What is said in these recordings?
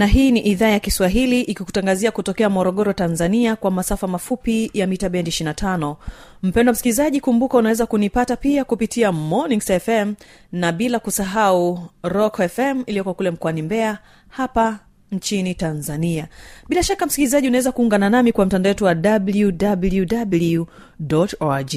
na hii ni idhaa ya kiswahili ikikutangazia kutokea morogoro tanzania kwa masafa mafupi ya mita bendi 25 mpendo msikilizaji kumbuka unaweza kunipata pia kupitia mornings fm na bila kusahau rock fm iliyoko kule mkoani mbeya hapa nchini tanzania. Bila shaka msikilizaji unaweza kuungana nami kwa mtandao wetu wa www org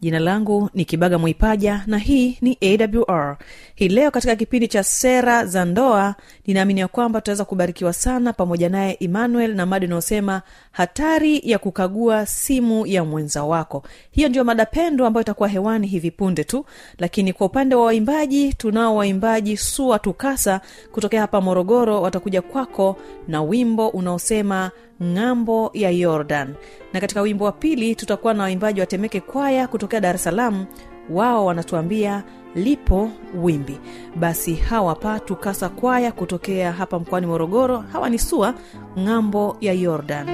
jina langu ni kibaga mwipaja na hii ni awr hii leo katika kipindi cha sera za ndoa ninaamini ya kwamba tutaweza kubarikiwa sana pamoja naye emmanuel na mada inayosema hatari ya kukagua simu ya mwenza wako. Hiyo ndio mada pendo ambayo itakuwa hewani hivi punde tu lakini kwa upande wa waimbaji tunao waimbaji sua tukasa kutokea hapa morogoro watakuja kwako na wimbo unaosema ng'ambo ya yordan na katika wimbo wa pili tutakuwa na waimbaji wa temeke kwaya kutokea dar es salaam. Wao wanatuambia lipo wimbi. Basi hawa pa tukasa kwaya kutokea hapa mkoani morogoro hawa ni sua ng'ambo ya yordan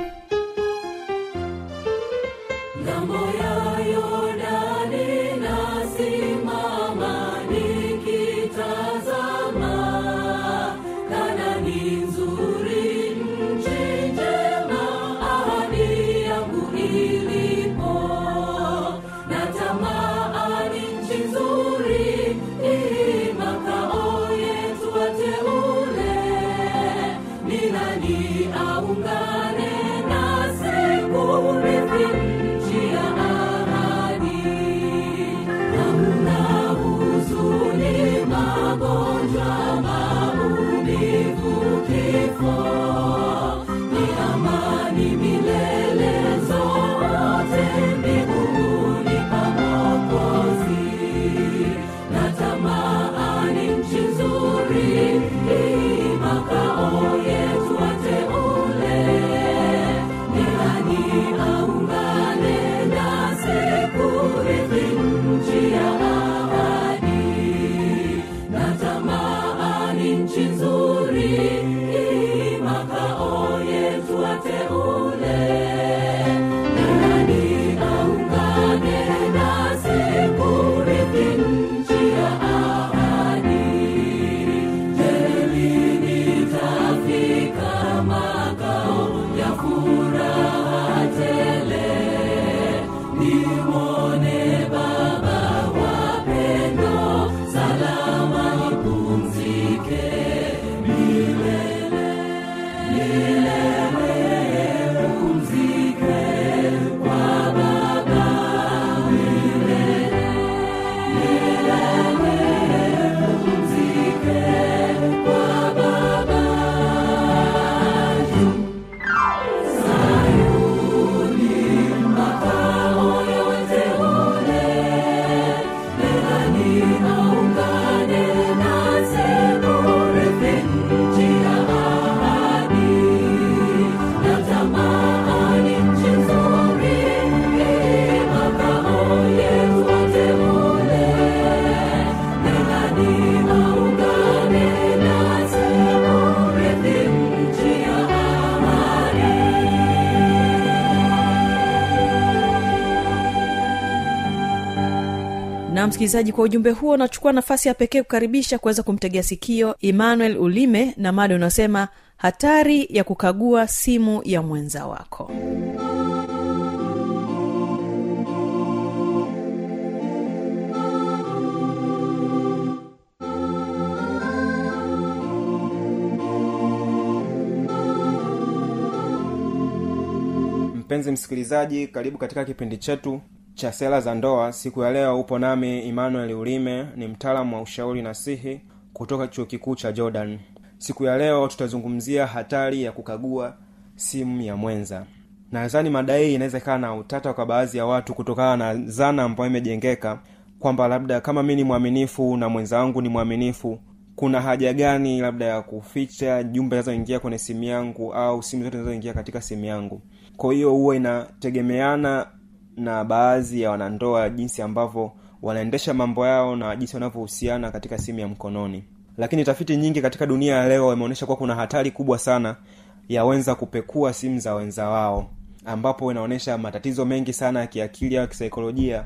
ya msikilizaji kwa ujumbe huo nachukua nafasi ya pekee kukaribisha kuweza kumtegea sikio emmanuel ulime na mada unasema hatari ya kukagua simu ya mwenza wako. Mpenzi msikilizaji karibu katika kipindi chetu cha sera za ndoa siku ya leo upo nami emmanuel ulime ni mtaalamu wa ushauri nasihi kutoka chuo kikuu cha jordan. Siku ya leo tutazungumzia hatari ya kukagua simu ya mwenza. Nadhani mada hii inaweza ikawa na utata kwa baadhi ya watu kutokana na zana ambayo imejengeka kwamba labda kama mi ni mwaminifu na mwenza wangu ni mwaminifu kuna haja gani labda ya kuficha jumbe zinazoingia kwenye simu yangu au simu zote zinazoingia katika simu yangu? Kwa hiyo huwa inategemeana na baadhi ya wanandoa jinsi ambavyo wanaendesha mambo yao na jinsi wanavyohusiana katika simu ya mkononi. Lakini tafiti nyingi katika dunia ya leo imeonyesha kuwa kuna hatari kubwa sana ya wenza kupekua simu za wenza wao ambapo inaonyesha matatizo mengi sana ya kiakili au kisaikolojia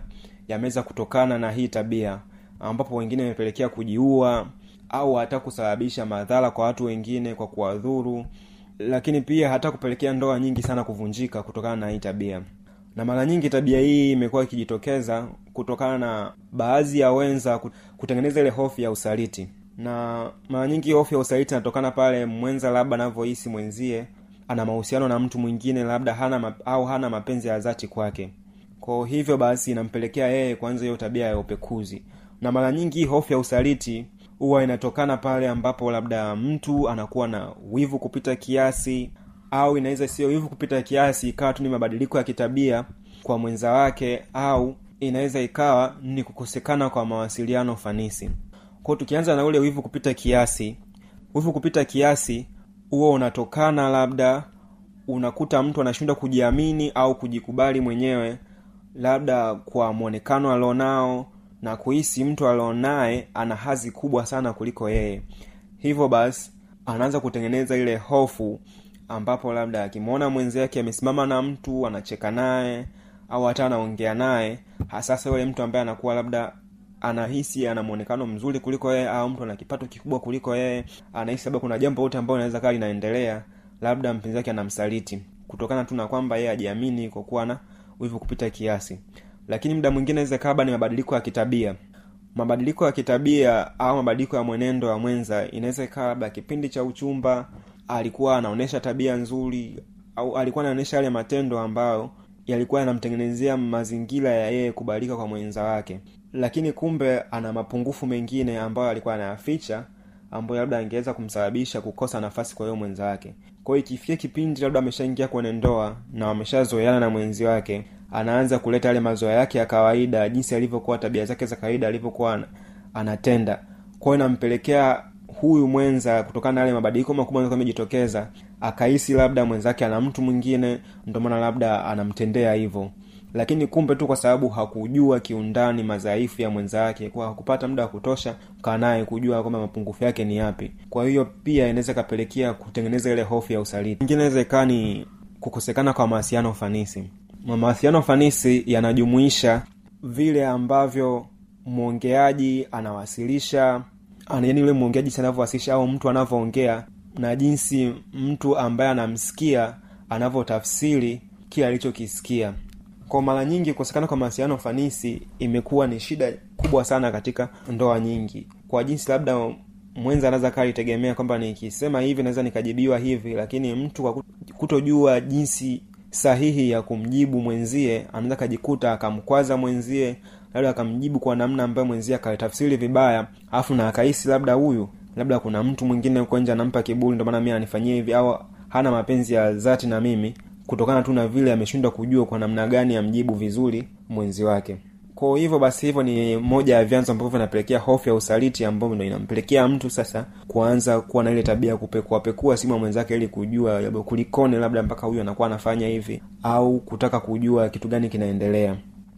yameweza kutokana na hii tabia ambapo wengine imepelekea kujiua au hata kusababisha madhara kwa watu wengine kwa kuwadhuru lakini pia hata kupelekea ndoa nyingi sana kuvunjika kutokana na hii tabia na mara nyingi tabia hii imekuwa ikijitokeza kutokana na baadhi ya wenza kutengeneza ile hofu ya usaliti. Na mara nyingi hofu ya usaliti inatokana pale mwenza labda anavyohisi mwenzie ana mahusiano na mtu mwingine labda hana au hana mapenzi ya dhati kwake. Kwa hivyo basi inampelekea yeye kuanza hiyo tabia ya upekuzi. Na mara nyingi hofu ya usaliti huwa inatokana pale ambapo labda mtu anakuwa na wivu kupita kiasi au inaweza sio hivyo kupita kiasi ikawa tu ni mabadiliko ya kitabia kwa mwenza wake au inaweza ikawa ni kukosekana kwa mawasiliano fanisi. Kwao tukianza na ule wivu kupita kiasi wivu kupita kiasi huo unatokana labda unakuta mtu anashindwa kujiamini au kujikubali mwenyewe labda kwa mwonekano alionao na kuhisi mtu alionaye ana hazi kubwa sana kuliko yeye. Hivyo basi anaanza kutengeneza ile hofu ambapo labda akimwona mwenzake amesimama na mtu anacheka naye au hata anaongea naye hasasa yule mtu ambaye anakuwa labda anahisi ana mwonekano mzuri kuliko yeye au mtu ana kipato kikubwa kuliko yeye anahisi labda kuna jambo lote ambayo inaweza kaa linaendelea labda mpenzi wake anamsaliti. Kutokana tu na kwamba yeye ajiamini kwa kuwa na wivu kupita kiasi. Lakini muda mwingine inaweza kaa ni mabadiliko ya kitabia. Mabadiliko ya kitabia au mabadiliko ya mwenendo wa mwenza inaweza ikawa labda kipindi cha uchumba alikuwa anaonyesha tabia nzuri au alikuwa anaonyesha yale matendo ambayo yalikuwa yanamtengenezea mazingira ya yeye kubalika kwa mwenza wake. Lakini kumbe ana mapungufu mengine ambayo alikuwa anayaficha ambayo labda angeweza kumsababisha kukosa nafasi kwa hiyo mwenza wake. Kwa ikifikia kipindi labda ameshaingia kwenye ndoa na wameshazoeana na mwenzi wake anaanza kuleta yale mazoea yake ya kawaida jinsi alivyokuwa tabia zake za kawaida alivyokuwa anatenda. Kwao inampelekea huyu mwenza kutokana na yale mabadiliko makubwa amejitokeza akahisi labda mwenzake ana mtu mwingine ndio labda anamtendea hivyo. Lakini kumbe tu kwa sababu hakujua kiundani madhaifu ya mwenzake kwa hakupata muda wa kutosha kaa kujua kwamba mapungufu yake ni yapi. Kwa hiyo pia inaweza ikapelekea kutengeneza ile hofu ya usaliti. Ingine inaweza ikaa ni kukosekana kwa mawasiliano fanisi mawasiliano fanisi yanajumuisha vile ambavyo mwongeaji anawasilisha yani yule mwongeaji anavyowasilisha au mtu anavyoongea na jinsi mtu ambaye anamsikia anavyotafsiri kile alichokisikia. Kwa mara nyingi kukosekana kwa mawasiliano fanisi imekuwa ni shida kubwa sana katika ndoa nyingi. Kwa jinsi labda mwenza anaweza kaa alitegemea kwamba nikisema hivi naweza nikajibiwa hivi lakini mtu kwa kutojua jinsi sahihi ya kumjibu mwenzie anaweza akajikuta akamkwaza mwenzie labda akamjibu kwa namna ambayo mwenzie akatafsiri vibaya alafu na akahisi labda huyu labda kuna mtu mwingine huko nje anampa kiburi ndio maana mi ananifanyia hivi au hana mapenzi ya dhati na mimi kutokana tu na vile ameshindwa kujua kwa namna gani amjibu vizuri mwenzi wake. Kwa hivyo basi hivyo ni moja ya vyanzo ambavyo vinapelekea hofu ya usaliti ambayo ndo inampelekea mtu sasa kuanza kuwa na ile tabia ya kupekuapekua simu ya mwenzake ili kujua labda kulikone labda mpaka huyu anakuwa anafanya hivi au kutaka kujua kitu gani kinaendelea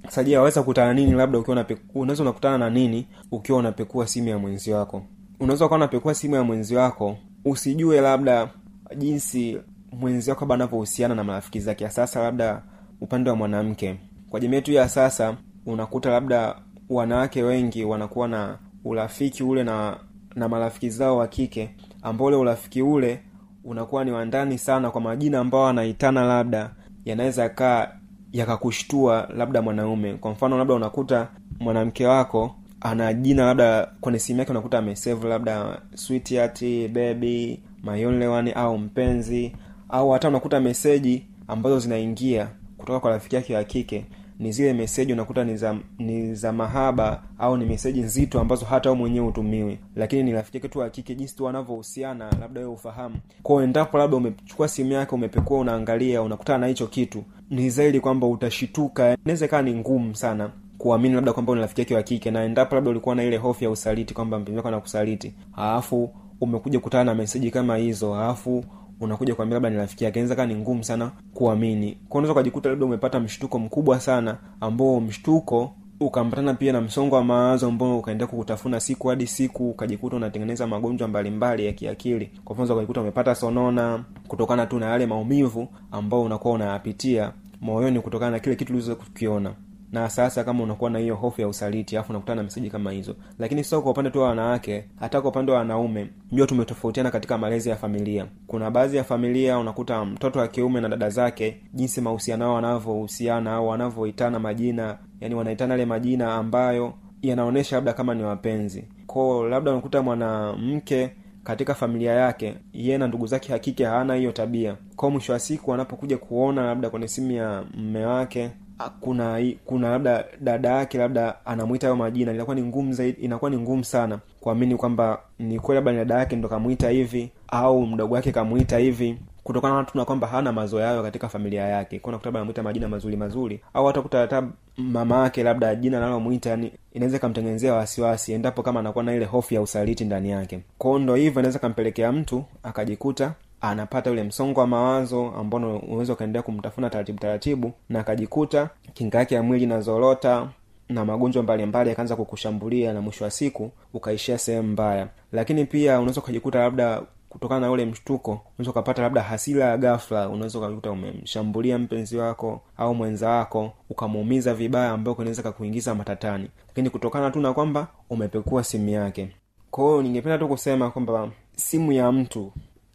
sasa waweza kukutana nini labda ukiwa unapeku, unaweza unakutana na nini ukiwa unapekua simu ya mwenzi wako? Unaweza ukawa unapekua simu ya mwenzi wako usijue labda jinsi mwenzi wako labda anavyohusiana na marafiki zake sasa labda upande wa mwanamke. Kwa jamii yetu ya sasa unakuta labda wanawake wengi wanakuwa na urafiki ule na na marafiki zao wa kike ambao ule urafiki ule unakuwa ni wandani sana kwa majina ambao anaitana labda yanaweza kaa yakakushtua labda mwanaume. Kwa mfano labda unakuta mwanamke wako ana jina labda kwenye simu yake unakuta amesave labda sweetheart baby my only one au mpenzi au hata unakuta meseji ambazo zinaingia kutoka kwa rafiki yake wa kike. Ni zile meseji unakuta ni za ni za mahaba au ni meseji nzito ambazo hata u mwenyewe hutumiwi. Lakini ni rafiki yake tu wa kike jinsi tu wanavyohusiana labda wewe ufahamu kwao endapo labda umechukua simu yake umepekua unaangalia unakutana na hicho kitu ni zaidi kwamba utashituka. Inaweza ikawa ni ngumu sana kuamini labda kwamba ni rafiki yake wa kike na endapo labda ulikuwa na ile hofu ya usaliti kwamba mpenzi wako anakusaliti alafu umekuja kutana na meseji kama hizo alafu unakuja kuambia labda ni rafiki yake inaweza ni ngumu sana kuamini. Kwa unaweza ukajikuta labda umepata mshtuko mkubwa sana ambao mshtuko ukaambatana pia na msongo wa mawazo ambao ukaendelea kukutafuna siku hadi siku ukajikuta unatengeneza magonjwa mbalimbali ya kiakili. Kwa mfano ukajikuta umepata sonona kutokana tu na yale maumivu ambao unakuwa unayapitia moyoni kutokana na kile kitu uliweza kukiona. Na sasa kama unakuwa na hiyo hofu ya usaliti alafu unakutana na meseji kama hizo. Lakini sio kwa upande tu wa wanawake hata kwa upande wa wanaume jua tumetofautiana katika malezi ya familia. Kuna baadhi ya familia unakuta mtoto wa kiume na dada zake jinsi mahusiano yao wanavyohusiana au wanavyoitana majina yani wanaitana yale majina ambayo yanaonyesha labda kama ni wapenzi. Kwao labda unakuta mwanamke katika familia yake yeye na ndugu zake hakike hawana hiyo tabia. Kwao mwisho wa siku anapokuja kuona labda kwenye simu ya mme wake ah, kuna kuna labda dada yake labda anamwita hayo majina inakuwa ni ngumu zaidi inakuwa ni ngumu sana kuamini kwamba ni kweli labda ni dada yake ndo kamwita hivi au mdogo wake kamwita hivi kutokana na tuna kwamba hana mazoea hayo katika familia yake. Kwa unakuta anamwita majina mazuri mazuri. Au hata kuta hata mama yake labda jina analomwita yani inaweza ikamtengenezea wasiwasi endapo kama anakuwa na ile hofu ya usaliti ndani yake. Kwao ndo hivyo inaweza kampelekea mtu akajikuta anapata ule msongo wa mawazo ambao unaweza ukaendelea kumtafuna taratibu taratibu na akajikuta kinga yake ya mwili inazorota na magonjwa mbalimbali yakaanza kukushambulia na mwisho wa siku ukaishia sehemu mbaya. Lakini pia unaweza ukajikuta labda kutokana na ule mshtuko unaweza ukapata labda hasira ya gafla unaweza ukakuta umemshambulia mpenzi wako au mwenza wako ukamuumiza vibaya ambayo kunaweza kakuingiza matatani. Lakini kutokana tu na kwamba umepekua simu yake. Kwahiyo ningependa tu kusema kwamba simu ya mtu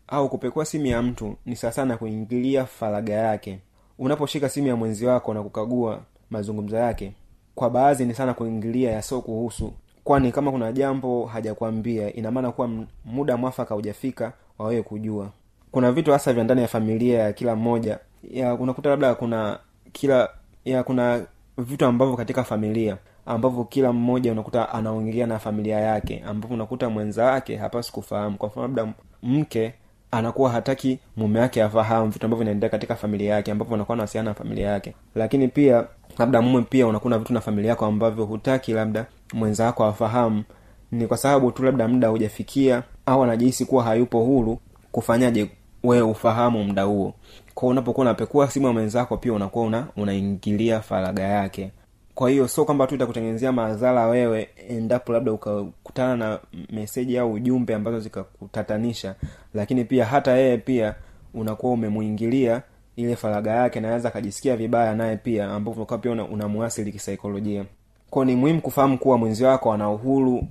au kupekua simu ya mtu ni sasa na kuingilia faraga yake. Unaposhika simu ya mwenzi wako na kukagua mazungumzo yake kwa baadhi ni sana kuingilia yasio kuhusu kwani kama kuna jambo hajakwambia ina maana kuwa muda mwafaka hujafika wa wewe kujua. Kuna vitu hasa vya ndani ya familia ya kila mmoja. Ya unakuta labda kuna kila ya kuna vitu ambavyo katika familia ambavyo kila mmoja unakuta anaongea na familia yake ambapo unakuta mwenza wake hapasi kufahamu kwa mfano labda mke anakuwa hataki mume wake afahamu vitu ambavyo vinaendelea katika familia yake ambapo anakuwa anawasiliana na familia yake. Lakini pia labda mume pia unakuwa na vitu na familia yako ambavyo hutaki labda mwenza wako afahamu ni kwa sababu tu labda muda hujafikia au anajihisi kuwa hayupo huru kufanyaje wewe ufahamu muda huo. Kwao unapokuwa unapekua simu ya mwenzako pia unakuwa una unaingilia faraga yake. Kwa hiyo sio kwamba tu itakutengenezea madhara wewe endapo labda ukakutana na meseji au ujumbe ambazo zikakutatanisha lakini pia hata yeye pia unakuwa umemuingilia ile faraga yake naweza akajisikia vibaya naye pia ambapo pia unamuasili una kisaikolojia kwao ni muhimu kufahamu kuwa mwenzi wako ana uhuru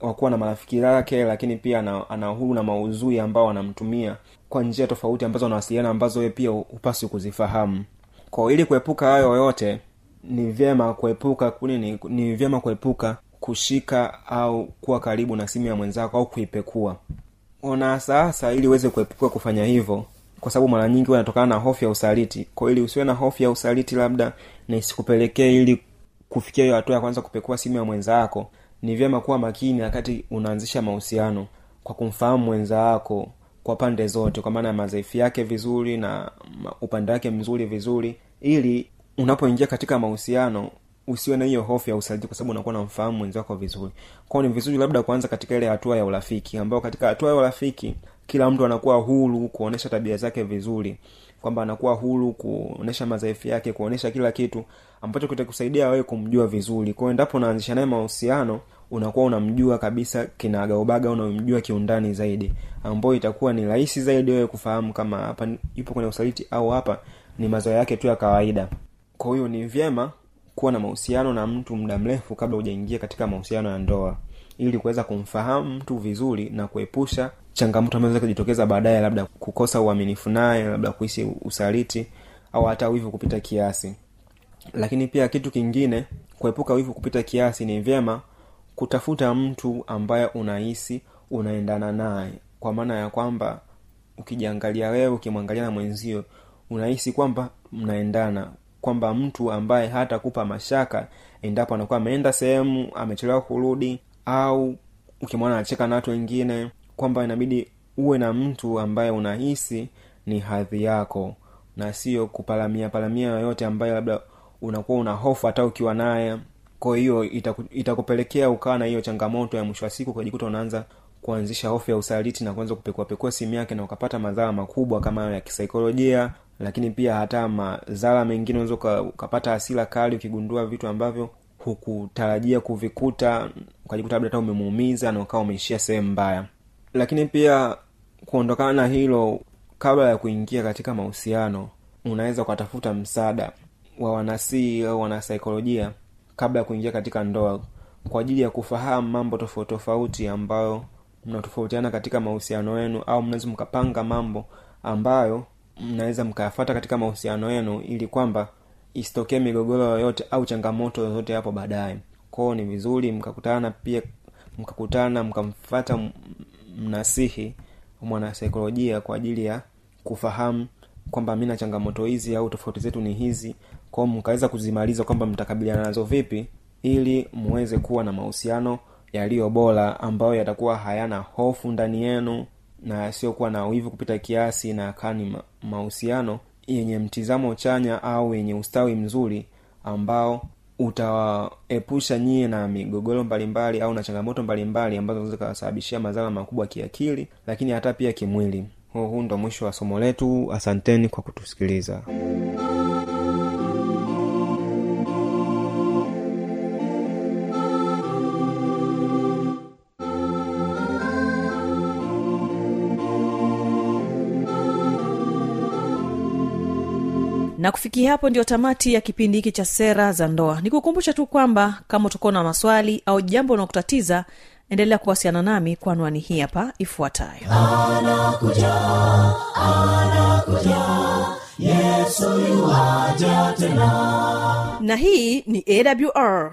wa kuwa na marafiki zake lakini pia ana, ana uhuru na mauzui ambao anamtumia kwa njia tofauti ambazo anawasiliana ambazo wewe pia hupaswi kuzifahamu. Kwao ili kuepuka hayo yote ni vyema kuepuka nini ni vyema kuepuka kushika au kuwa karibu na simu ya mwenzako au kuipekua. Ona sasa ili uweze kuepuka kufanya hivyo kwa sababu mara nyingi wanatokana na hofu ya usaliti. Kwa ili usiwe na hofu ya usaliti labda na isikupelekee ili kufikia hiyo hatua ya kwanza kupekua simu ya mwenza wako ni vyema kuwa makini wakati unaanzisha mahusiano kwa kumfahamu mwenza wako kwa pande zote kwa maana ya madhaifu yake vizuri na upande wake mzuri vizuri ili unapoingia katika mahusiano usiwe na hiyo hofu ya usaliti kwa sababu unakuwa namfahamu mwenzi wako vizuri. Kwao ni vizuri labda kuanza katika ile hatua ya urafiki ambayo katika hatua ya urafiki kila mtu anakuwa huru kuonesha tabia zake vizuri kwamba anakuwa huru kuonesha madhaifu yake kuonesha kila kitu ambacho kitakusaidia wewe kumjua vizuri. Kwao endapo unaanzisha naye mahusiano unakuwa unamjua kabisa kinagaubaga unamjua kiundani zaidi ambayo itakuwa ni rahisi zaidi wewe kufahamu kama hapa yupo kwenye usaliti au hapa ni mazoea yake tu ya kawaida. Kwa hiyo ni vyema kuwa na mahusiano na mtu muda mrefu kabla hujaingia katika mahusiano ya ndoa ili kuweza kumfahamu mtu vizuri na kuepusha changamoto ambazo kujitokeza baadaye labda kukosa uaminifu naye labda kuhisi usaliti au hata wivu kupita kiasi. Lakini pia kitu kingine kuepuka wivu kupita kiasi ni vyema kutafuta mtu ambaye unahisi unaendana naye. Kwa maana ya kwamba ukijiangalia wewe ukimwangalia na mwenzio unahisi kwamba mnaendana. Kwamba mtu ambaye hatakupa mashaka endapo anakuwa ameenda sehemu amechelewa kurudi au ukimwona anacheka na watu wengine kwamba inabidi uwe na mtu ambaye unahisi ni hadhi yako na sio kupalamia palamia yoyote ambayo labda unakuwa una hofu hata ukiwa naye. Kwa hiyo itaku, itakupelekea ukawa na hiyo changamoto ya mwisho wa siku ukajikuta unaanza kuanzisha hofu ya usaliti na kuanza kupekuapekua simu yake na ukapata madhara makubwa kama ya kisaikolojia lakini pia hata madhara mengine unaweza ukapata hasira kali ukigundua vitu ambavyo hukutarajia kuvikuta ukajikuta labda hata umemuumiza na ukawa umeishia sehemu mbaya lakini pia kuondokana na hilo kabla ya kuingia katika mahusiano unaweza ukatafuta msaada wa wanasii au wanasaikolojia kabla ya kuingia katika ndoa kwa ajili ya kufahamu mambo tofauti tofauti ambayo mnatofautiana katika mahusiano yenu au mnaweza mkapanga mambo ambayo mnaweza mkayafata katika mahusiano yenu ili kwamba isitokee migogoro yoyote au changamoto yoyote hapo baadaye. Kwao ni vizuri mkakutana pia mkakutana mkamfata mnasihi mwanasaikolojia kwa ajili ya kufahamu kwamba mi na changamoto hizi au tofauti zetu ni hizi kwao mkaweza kuzimaliza kwamba mtakabiliana nazo vipi ili muweze kuwa na mahusiano yaliyo bora ambayo yatakuwa hayana hofu ndani yenu na yasiyokuwa na wivu kupita kiasi na yakaa ni mahusiano yenye mtizamo chanya au yenye ustawi mzuri ambao utawaepusha nyie na migogoro mbalimbali au na changamoto mbalimbali ambazo zinaweza zikawasababishia madhara makubwa kiakili lakini hata pia kimwili. Huu ndo mwisho wa somo letu. Asanteni kwa kutusikiliza na kufikia hapo ndio tamati ya kipindi hiki cha sera za ndoa. Nikukumbusha tu kwamba kama utakuwa na maswali au jambo unaokutatiza endelea kuwasiliana nami kwa anwani hii hapa ifuatayo. Na hii ni awr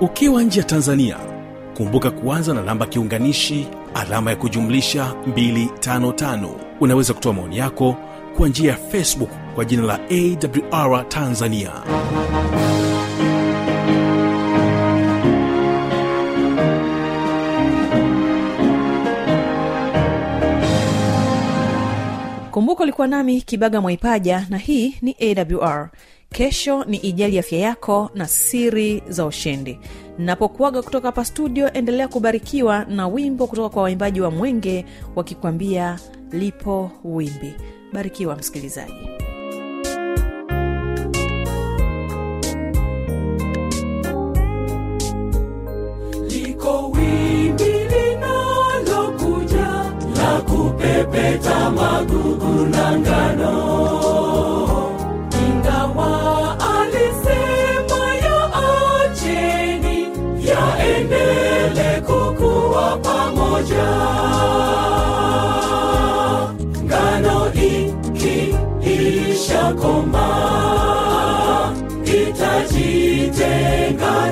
ukiwa nje ya tanzania kumbuka kuanza na namba kiunganishi alama ya kujumlisha 255 unaweza kutoa maoni yako kwa njia ya facebook kwa jina la awr tanzania. Kumbuka ulikuwa nami kibaga mwaipaja na hii ni awr kesho ni ijali afya yako na siri za ushindi. Napokuaga kutoka hapa studio endelea kubarikiwa na wimbo kutoka kwa waimbaji wa mwenge wakikwambia lipo wimbi. Barikiwa msikilizaji. Liko wimbi linalokuja la kupepeta magugu na ngano pamoja. Ngano ikiisha koma itajitenga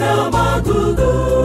na magugu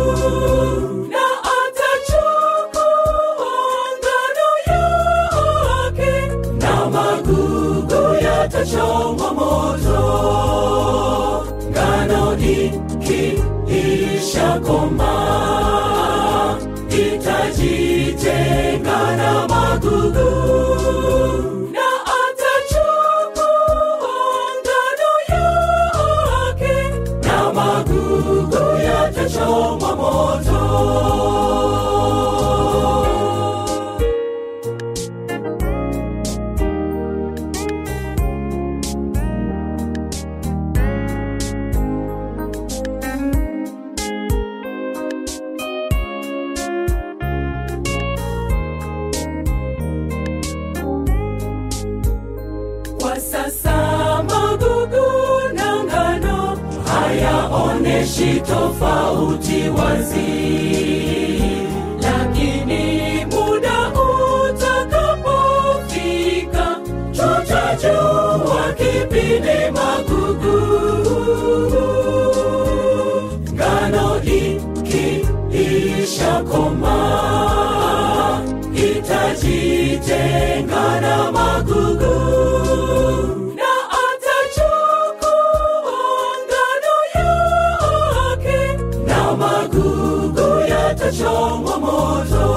magugu yatachomwa moto.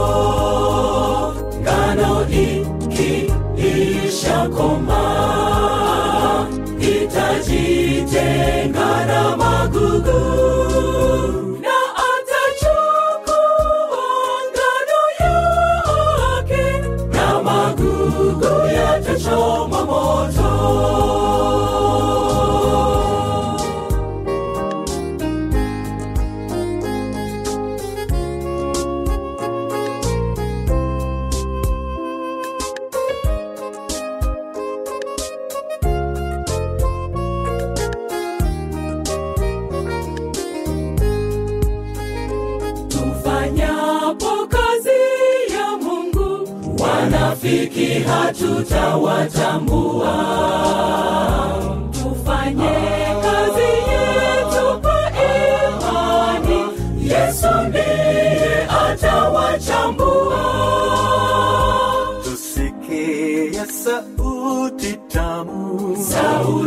Ngano ikiishakoma itajitenga na magugu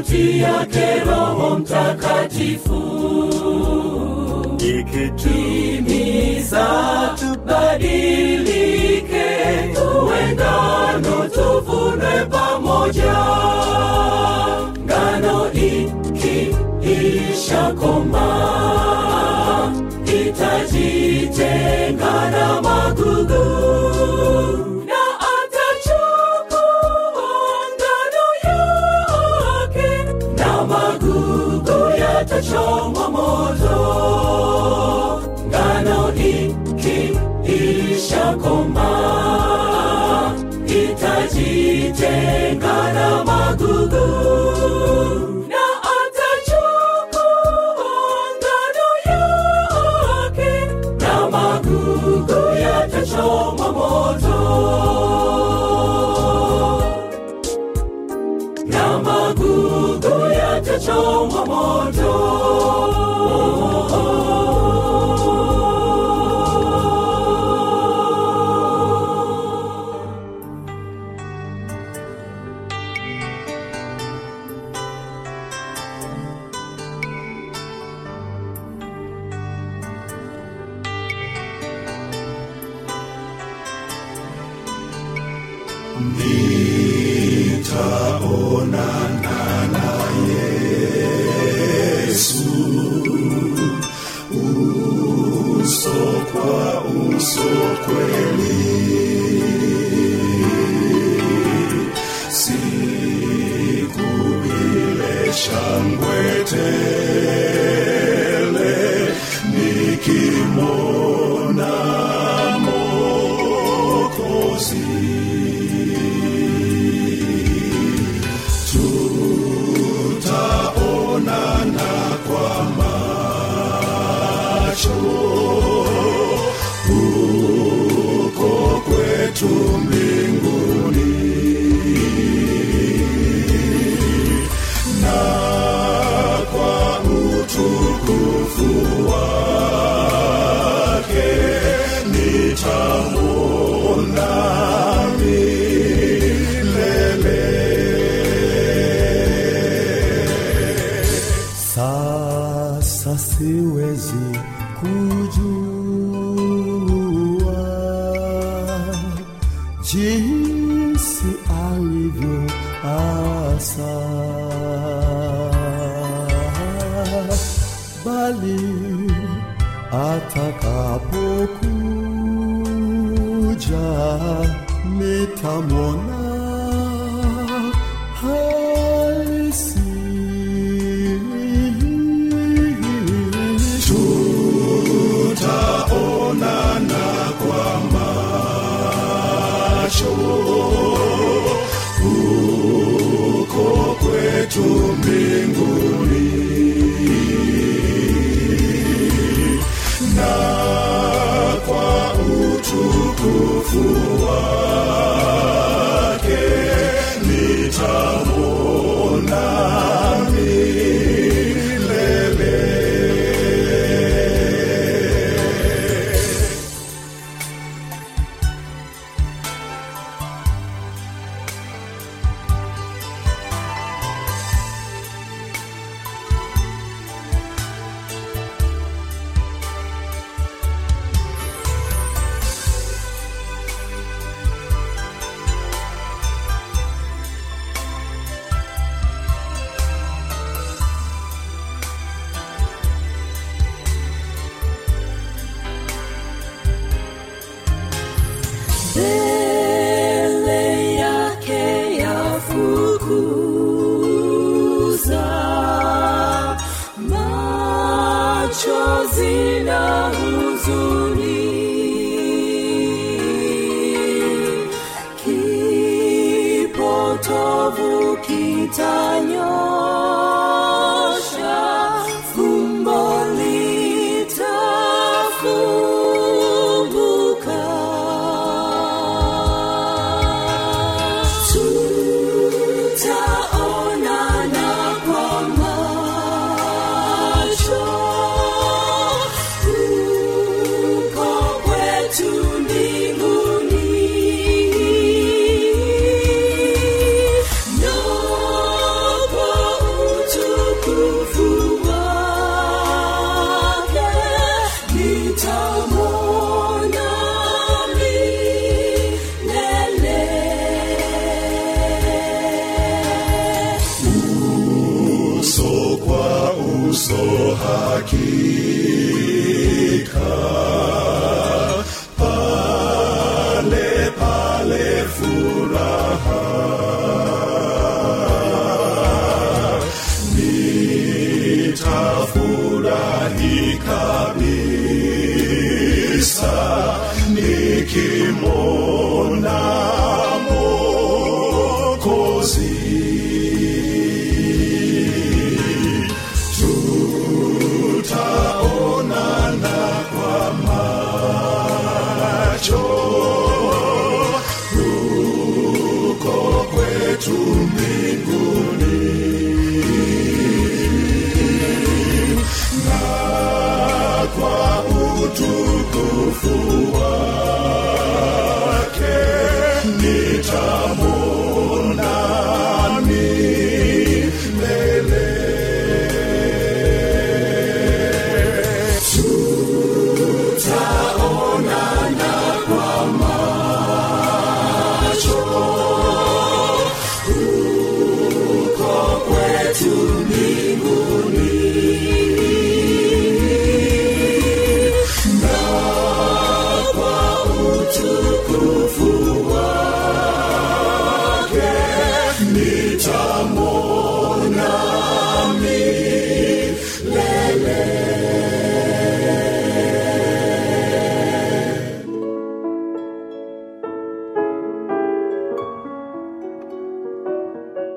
sauti yake Roho Mtakatifu ikituhimiza tubadilike, tuwe ngano tuvunwe pamoja. Ngano ikiishakomaa itajitenga na magugu itakoma itajitenga na Aquarius. 是孤。kufufua ermitaño. Utukufu wake